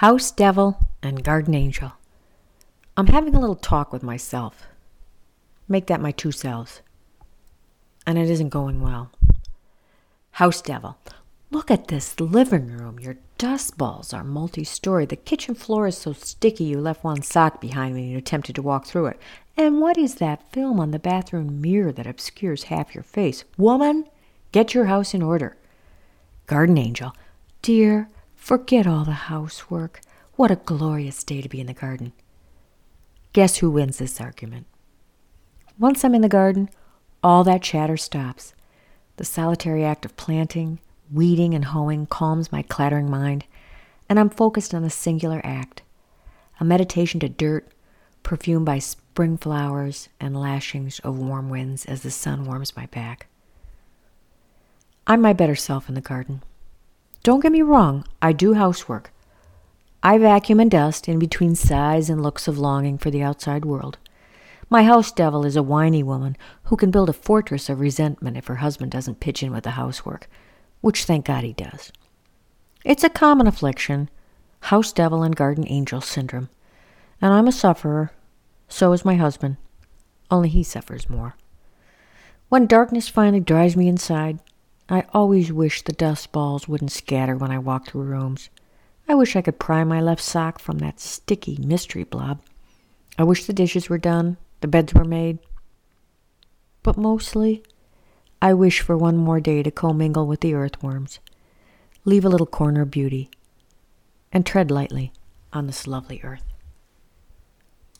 House Devil and Garden Angel. I'm having a little talk with myself. Make that my two selves. And it isn't going well. House Devil. Look at this living room. Your dust balls are multi story. The kitchen floor is so sticky you left one sock behind when you attempted to walk through it. And what is that film on the bathroom mirror that obscures half your face? Woman, get your house in order. Garden Angel. Dear, Forget all the housework. What a glorious day to be in the garden. Guess who wins this argument? Once I'm in the garden, all that chatter stops. The solitary act of planting, weeding, and hoeing calms my clattering mind, and I'm focused on a singular act a meditation to dirt, perfumed by spring flowers and lashings of warm winds as the sun warms my back. I'm my better self in the garden. Don't get me wrong, I do housework. I vacuum and dust in between sighs and looks of longing for the outside world. My house devil is a whiny woman who can build a fortress of resentment if her husband doesn't pitch in with the housework, which thank God he does. It's a common affliction, house devil and garden angel syndrome, and I'm a sufferer. So is my husband, only he suffers more. When darkness finally drives me inside, I always wish the dust balls wouldn't scatter when I walk through rooms. I wish I could pry my left sock from that sticky mystery blob. I wish the dishes were done, the beds were made. But mostly, I wish for one more day to commingle with the earthworms, leave a little corner of beauty, and tread lightly on this lovely earth.